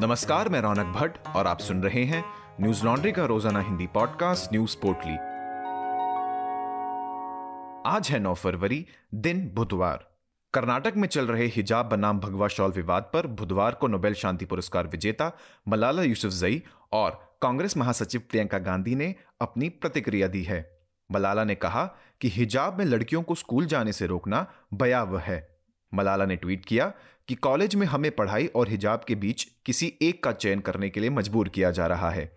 नमस्कार, मैं रौनक भट्ट और आप सुन रहे हैं न्यूज़ लॉन्ड्री का रोज़ाना हिंदी पॉडकास्ट न्यूज़ पोर्टली। आज है 9 फरवरी, दिन बुधवार। कर्नाटक में चल रहे हिजाब बनाम भगवा शॉल विवाद पर बुधवार को नोबेल शांति पुरस्कार विजेता मलाला यूसुफजई और कांग्रेस महासचिव प्रियंका गांधी ने अपनी प्रतिक्रिया दी है। मलाला ने कहा कि हिजाब में लड़कियों को स्कूल जाने से रोकना बयाव है। मलाला ने ट्वीट किया कि कॉलेज में हमें पढ़ाई और हिजाब के बीच किसी एक का चयन करने के लिए मजबूर किया जा रहा है।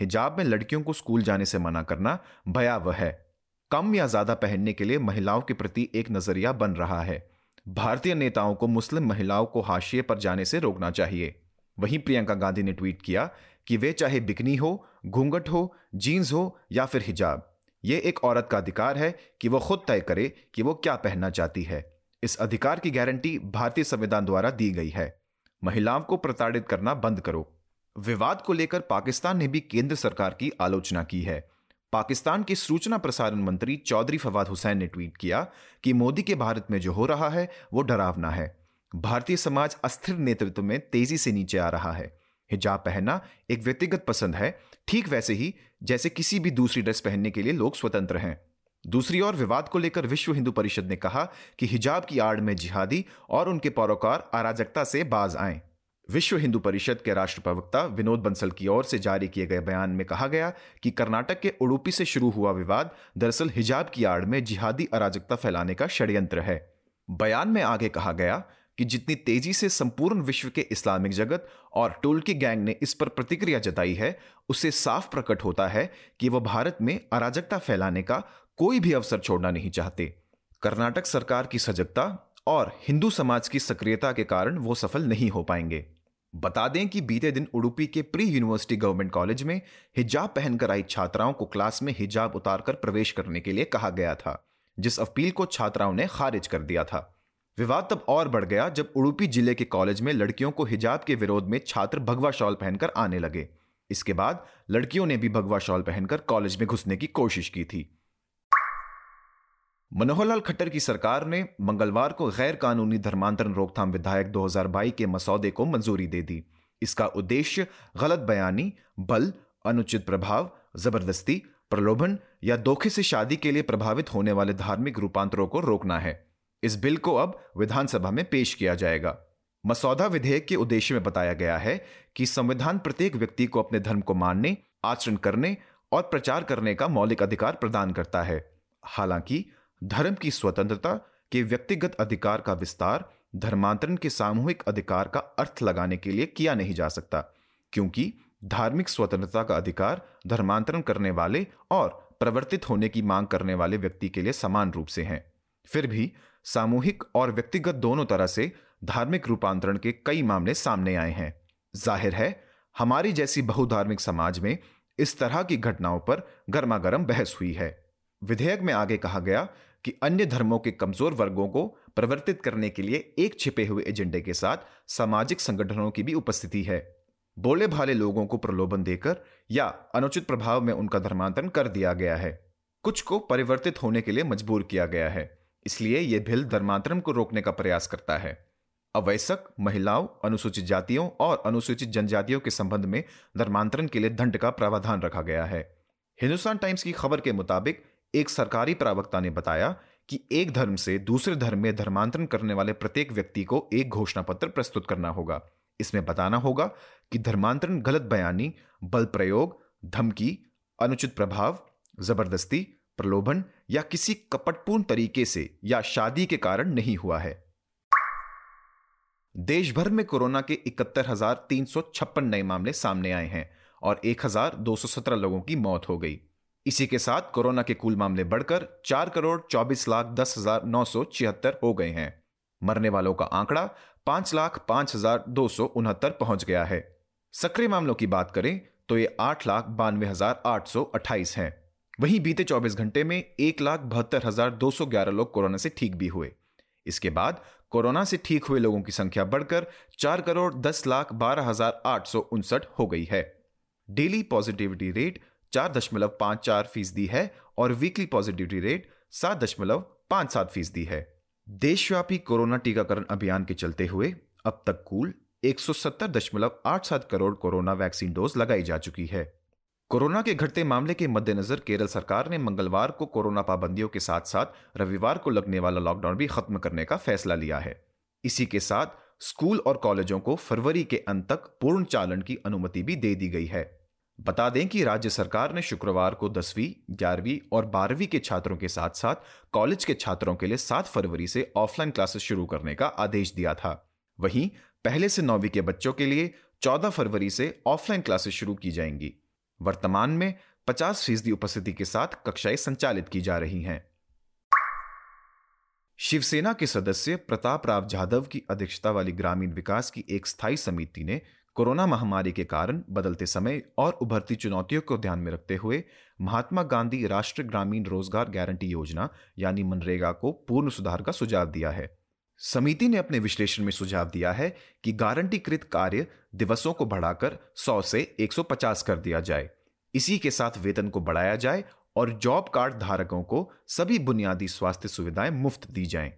हिजाब में लड़कियों को स्कूल जाने से मना करना भयावह है। कम या ज़्यादा पहनने के लिए महिलाओं के प्रति एक नज़रिया बन रहा है। भारतीय नेताओं को मुस्लिम महिलाओं को हाशिए पर जाने से रोकना चाहिए। वहीं प्रियंका गांधी ने ट्वीट किया कि वे चाहे बिकनी हो, घूंघट हो, जीन्स हो या फिर हिजाब, ये एक औरत का अधिकार है कि वो खुद तय करे कि वो क्या पहनना चाहती है। इस अधिकार की गारंटी भारतीय संविधान द्वारा दी गई है। महिलाओं को प्रताड़ित करना बंद करो। विवाद को लेकर पाकिस्तान ने भी केंद्र सरकार की आलोचना की है। पाकिस्तान के सूचना प्रसारण मंत्री चौधरी फवाद हुसैन ने ट्वीट किया कि मोदी के भारत में जो हो रहा है, वो डरावना है। भारतीय समाज अस्थिर नेतृत्व में तेज़ी से नीचे आ रहा है। हिजाब पहनना एक व्यक्तिगत पसंद है, ठीक वैसे ही जैसे किसी भी दूसरी ड्रेस पहनने के लिए लोग स्वतंत्र हैं। दूसरी ओर विवाद को लेकर विश्व हिंदू परिषद ने कहा कि हिजाब की आड़ में जिहादी और उनके पौरोकार अराजकता से बाज आए। विश्व हिंदू परिषद के राष्ट्र प्रवक्ता विनोद बंसल की ओर से जारी किए गए बयान में कहा गया कि कर्नाटक के उड़ुपी से शुरू हुआ विवाद दरअसल हिजाब की आड़ में जिहादी अराजकता फैलाने का षड्यंत्र है। बयान में आगे कहा गया कि जितनी तेज़ी से संपूर्ण विश्व के इस्लामिक जगत और टोलकी गैंग ने इस पर प्रतिक्रिया जताई है, उससे साफ़ प्रकट होता है कि वह भारत में अराजकता फैलाने का कोई भी अवसर छोड़ना नहीं चाहते। कर्नाटक सरकार की सजगता और हिंदू समाज की सक्रियता के कारण वो सफल नहीं हो पाएँगे। बता दें कि बीते दिन उडुपी के प्री यूनिवर्सिटी गवर्नमेंट कॉलेज में हिजाब पहनकर आई छात्राओं को क्लास में हिजाब उतारकर प्रवेश करने के लिए कहा गया था, जिस अपील को छात्राओं ने खारिज कर दिया था। विवाद तब और बढ़ गया जब उडुपी ज़िले के कॉलेज में लड़कियों को हिजाब के विरोध में छात्र भगवा शॉल पहनकर आने लगे। इसके बाद लड़कियों ने भी भगवा शॉल पहनकर कॉलेज में घुसने की कोशिश की थी। मनोहर लाल खट्टर की सरकार ने मंगलवार को गैर कानूनी धर्मांतरण रोकथाम विधायक 2022 के मसौदे को मंजूरी दे दी। इसका उद्देश्य गलत बयानी, बल, अनुचित प्रभाव, ज़बरदस्ती, प्रलोभन या धोखे से शादी के लिए प्रभावित होने वाले धार्मिक रूपांतरों को रोकना है। इस बिल को अब विधानसभा में पेश किया जाएगा। मसौदा विधेयक के उद्देश्य में बताया गया है कि संविधान प्रत्येक व्यक्ति को अपने धर्म को मानने, आचरण करने और प्रचार करने का मौलिक अधिकार प्रदान करता है। हालाँकि धर्म की स्वतंत्रता के व्यक्तिगत अधिकार का विस्तार, धर्मांतरण के सामूहिक अधिकार का अर्थ लगाने के लिए किया नहीं जा सकता, क्योंकि धार्मिक स्वतंत्रता का अधिकार धर्मांतरण करने वाले और प्रवर्तित होने की मांग करने वाले व्यक्ति के लिए समान रूप से हैं। फिर भी सामूहिक और व्यक्तिगत दोनों तरह से धार्मिक रूपांतरण के कई मामले सामने आए हैं। ज़ाहिर है, हमारी जैसी बहुधार्मिक समाज में इस तरह की घटनाओं पर गर्मागर्म बहस हुई है। विधेयक में आगे कहा गया कि अन्य धर्मों के कमज़ोर वर्गों को प्रवर्तित करने के लिए एक छिपे हुए एजेंडे के साथ सामाजिक संगठनों की भी उपस्थिति है। बोले भाले लोगों को प्रलोभन देकर या अनुचित प्रभाव में उनका धर्मांतरण कर दिया गया है। कुछ को परिवर्तित होने के लिए मजबूर किया गया है, इसलिए यह बिल धर्मांतरण को रोकने का प्रयास करता है। अवैसक, महिलाओं, अनुसूचित जातियों और अनुसूचित जनजातियों के संबंध में धर्मांतरण के लिए दंड का प्रावधान रखा गया है। हिंदुस्तान टाइम्स की खबर के मुताबिक एक सरकारी प्रवक्ता ने बताया कि एक धर्म से दूसरे धर्म में धर्मांतरण करने वाले प्रत्येक व्यक्ति को एक घोषणा पत्र प्रस्तुत करना होगा। इसमें बताना होगा कि धर्मांतरण गलत बयानी, बल प्रयोग, धमकी, अनुचित प्रभाव, ज़बरदस्ती, प्रलोभन या किसी कपटपूर्ण तरीके से या शादी के कारण नहीं हुआ है। देश भर में कोरोना के इकहत्तर हज़ार तीन सौ छप्पन नए मामले सामने आए हैं और एक हज़ार दो सौ सत्रह लोगों की मौत हो गई। इसी के साथ कोरोना के कुल मामले बढ़कर चार करोड़ चौबीस लाख दस हज़ार नौ सौ छिहत्तर हो गए हैं। मरने वालों का आंकड़ा पाँच लाख पाँच हज़ार दो सौ उनहत्तर पहुँच गया है। सक्रिय मामलों की बात करें तो ये आठ लाख बानवे हज़ार आठ सौ अट्ठाईस है। वहीं बीते 24 घंटे में एक लाख बहत्तर हज़ार दो सौ ग्यारह लोग कोरोना से ठीक भी हुए। इसके बाद कोरोना से ठीक हुए लोगों की संख्या बढ़कर चार करोड़ दस लाख बारह हज़ार आठ सौ उनसठ हो गई है। डेली पॉजिटिविटी रेट चार दशमलव पाँच चार फ़ीसदी है और वीकली पॉजिटिविटी रेट सात दशमलव पाँच सात फ़ीसदी है। देशव्यापी कोरोना टीकाकरण अभियान के चलते हुए अब तक कुल 170.87 करोड़ कोरोना वैक्सीन डोज लगाई जा चुकी है। कोरोना के घटते मामले के मद्देनजर केरल सरकार ने मंगलवार को कोरोना पाबंदियों के साथ साथ रविवार को लगने वाला लॉकडाउन भी खत्म करने का फैसला लिया है। इसी के साथ स्कूल और कॉलेजों को फरवरी के अंत तक पूर्ण चालन की अनुमति भी दे दी गई है। बता दें कि राज्य सरकार ने शुक्रवार को दसवीं, ग्यारहवीं और बारहवीं के छात्रों के साथ साथ कॉलेज के छात्रों के लिए सात फरवरी से ऑफलाइन क्लासेस शुरू करने का आदेश दिया था। वहीं, पहले से नौवीं के बच्चों के लिए चौदह फरवरी से ऑफलाइन क्लासेस शुरू की जाएँगी। वर्तमान में 50 फ़ीसदी उपस्थिति के साथ कक्षाएँ संचालित की जा रही हैं। शिवसेना के सदस्य प्रताप राव जाधव की अध्यक्षता वाली ग्रामीण विकास की एक स्थायी समिति ने कोरोना महामारी के कारण बदलते समय और उभरती चुनौतियों को ध्यान में रखते हुए महात्मा गांधी राष्ट्रीय ग्रामीण रोज़गार गारंटी योजना, यानी मनरेगा को पूर्ण सुधार का सुझाव दिया है समिति ने अपने विश्लेषण में सुझाव दिया है कि गारंटीकृत कार्य दिवसों को बढ़ाकर 100 से 150 कर दिया जाए इसी के साथ वेतन को बढ़ाया जाए और जॉब कार्ड धारकों को सभी बुनियादी स्वास्थ्य सुविधाएँ मुफ़्त दी जाएँ।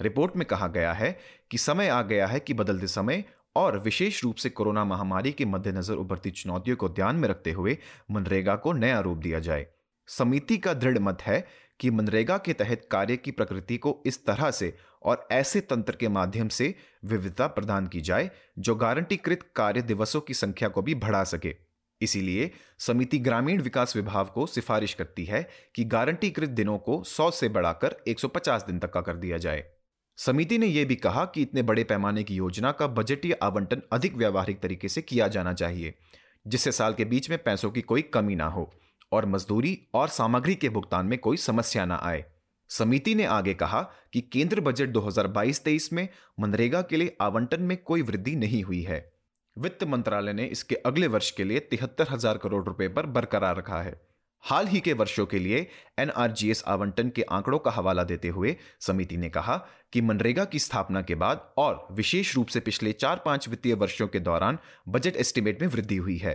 रिपोर्ट में कहा गया है कि समय आ गया है कि बदलते समय और विशेष रूप से कोरोना महामारी के मद्देनजर उभरती चुनौतियों को ध्यान में रखते हुए मनरेगा को नया रूप दिया जाए। समिति का दृढ़ मत है कि मनरेगा के तहत कार्य की प्रकृति को इस तरह से और ऐसे तंत्र के माध्यम से विविधता प्रदान की जाए, जो गारंटीकृत कार्य दिवसों की संख्या को भी बढ़ा सके। इसीलिए समिति ग्रामीण विकास विभाग को सिफारिश करती है कि गारंटीकृत दिनों को 100 से बढ़ाकर 150 दिन तक का कर दिया जाए। समिति ने यह भी कहा कि इतने बड़े पैमाने की योजना का बजटीय आवंटन अधिक व्यावहारिक तरीके से किया जाना चाहिए, जिससे साल के बीच में पैसों की कोई कमी ना हो और मजदूरी और सामग्री के भुगतान में कोई समस्या ना आए। समिति ने आगे कहा कि केंद्र बजट 2022-23 में मनरेगा के लिए आवंटन में कोई वृद्धि नहीं हुई है। वित्त मंत्रालय ने इसके अगले वर्ष के लिए तिहत्तर हज़ार करोड़ रुपए पर बरकरार रखा है। हाल ही के वर्षों के लिए एनआरजीएस आवंटन के आंकड़ों का हवाला देते हुए समिति ने कहा कि मनरेगा की स्थापना के बाद और विशेष रूप से पिछले चार पाँच वित्तीय वर्षों के दौरान बजट एस्टीमेट में वृद्धि हुई है।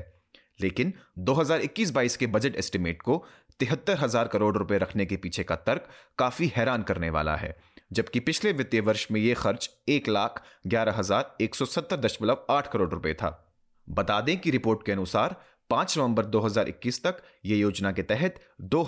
लेकिन 2021-22 के बजट एस्टीमेट को तिहत्तर हज़ार करोड़ रुपए रखने के पीछे का तर्क काफ़ी हैरान करने वाला है, जबकि पिछले वित्तीय वर्ष में यह खर्च एक लाख ग्यारह हज़ार एक सौ सत्तर दशमलव आठ करोड़ रुपए था। बता दें कि रिपोर्ट के अनुसार 5 नवंबर 2021 तक ये योजना के तहत दो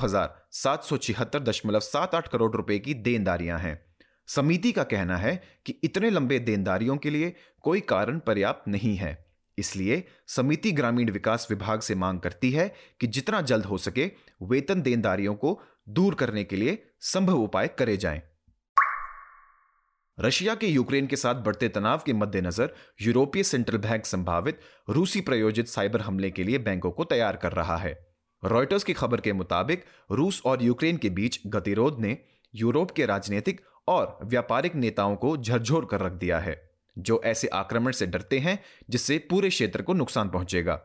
करोड़ रुपए की देनदारियाँ हैं समिति का कहना है कि इतने लंबे देनदारियों के लिए कोई कारण पर्याप्त नहीं है इसलिए समिति ग्रामीण विकास विभाग से मांग करती है कि जितना जल्द हो सके वेतन देनदारियों को दूर करने के लिए संभव उपाय करे जाएँ। रशिया के यूक्रेन के साथ बढ़ते तनाव के मद्देनजर यूरोपीय सेंट्रल बैंक संभावित रूसी प्रायोजित साइबर हमले के लिए बैंकों को तैयार कर रहा है। रॉयटर्स की खबर के मुताबिक, रूस और यूक्रेन के बीच गतिरोध ने यूरोप के राजनीतिक और व्यापारिक नेताओं को झरझोर कर रख दिया है, जो ऐसे आक्रमण से डरते हैं जिससे पूरे क्षेत्र को नुकसान पहुंचेगा।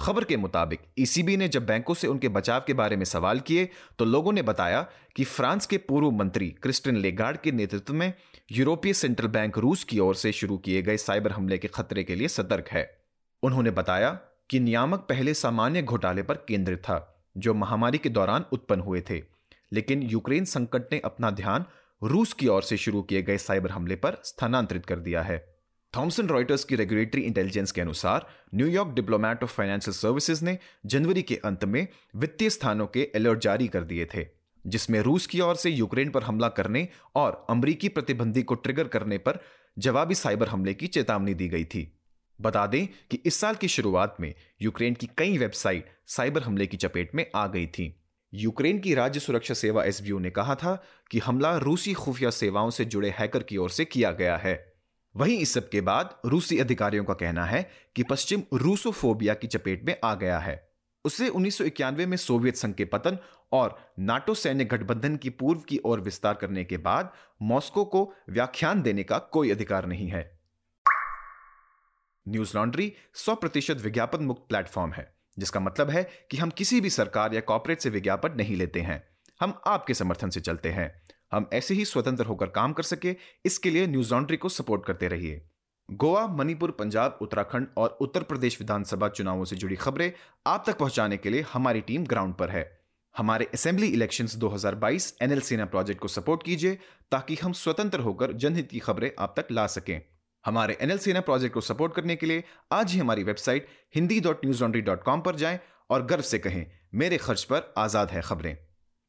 खबर के मुताबिक ईसीबी ने जब बैंकों से उनके बचाव के बारे में सवाल किए तो लोगों ने बताया कि फ्रांस के पूर्व मंत्री क्रिस्टिन लेगार्ड के नेतृत्व में यूरोपीय सेंट्रल बैंक रूस की ओर से शुरू किए गए साइबर हमले के खतरे के लिए सतर्क है। उन्होंने बताया कि नियामक पहले सामान्य घोटाले पर केंद्रित था, जो महामारी के दौरान उत्पन्न हुए थे। लेकिन यूक्रेन संकट ने अपना ध्यान रूस की ओर से शुरू किए गए साइबर हमले पर स्थानांतरित कर दिया है। थॉमसन रॉयटर्स की रेगुलेटरी इंटेलिजेंस के अनुसार New York department of financial services ने जनवरी के अंत में वित्तीय स्थानों के अलर्ट जारी कर दिए थे, जिसमें रूस की ओर से यूक्रेन पर हमला करने और अमरीकी प्रतिबंधी को ट्रिगर करने पर जवाबी साइबर हमले की चेतावनी दी गई थी। बता दें कि इस साल की शुरुआत में यूक्रेन की कई वेबसाइट साइबर हमले की चपेट में आ गई थी। यूक्रेन की राज्य सुरक्षा सेवा एसबीओ ने कहा था कि हमला रूसी खुफिया सेवाओं से जुड़े हैकर की ओर से किया गया है। वहीं इस सब के बाद रूसी अधिकारियों का कहना है कि पश्चिम रूसोफोबिया की चपेट में आ गया है। उसे उन्नीस सौ इक्यानवे में सोवियत संघ के पतन और नाटो सैन्य गठबंधन की पूर्व की ओर विस्तार करने के बाद मॉस्को को व्याख्यान देने का कोई अधिकार नहीं है। न्यूज़ लॉन्ड्री 100 प्रतिशत विज्ञापन मुक्त प्लेटफॉर्म है, जिसका मतलब है कि हम किसी भी सरकार या कॉपरेट से विज्ञापन नहीं लेते हैं। हम आपके समर्थन से चलते हैं। हम ऐसे ही स्वतंत्र होकर काम कर सके, इसके लिए न्यूज़ लॉन्ड्री को सपोर्ट करते रहिए। गोवा, मणिपुर, पंजाब, उत्तराखंड और उत्तर प्रदेश विधानसभा चुनावों से जुड़ी खबरें आप तक पहुँचाने के लिए हमारी टीम ग्राउंड पर है। हमारे assembly elections 2022 NL Sena project को सपोर्ट कीजिए ताकि हम स्वतंत्र होकर जनहित की खबरें आप तक ला सकें। हमारे एनएल प्रोजेक्ट को सपोर्ट करने के लिए आज ही हमारी website Hindi dot newslaundry dot com पर जाएँ और गर्व से कहें, मेरे खर्च पर आज़ाद है खबरें।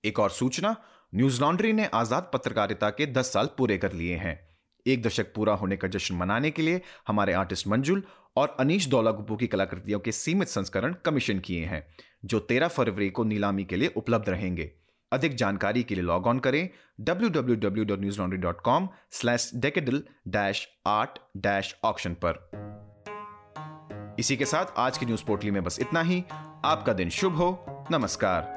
एक और सूचना न्यूज़ लॉन्ड्री ने आज़ाद पत्रकारिता के 10 साल पूरे कर लिए हैं। एक दशक पूरा होने का जश्न मनाने के लिए हमारे आर्टिस्ट मंजुल और अनीश दौला गुप्पू की कलाकृतियों के सीमित संस्करण कमीशन किए हैं, जो 13 फरवरी को नीलामी के लिए उपलब्ध रहेंगे। अधिक जानकारी के लिए लॉग ऑन करें www.newslaundry.com slash decadal dash art dash option पर। इसी के साथ आज की न्यूज़ पोर्टली में बस इतना ही। आपका दिन शुभ हो। नमस्कार।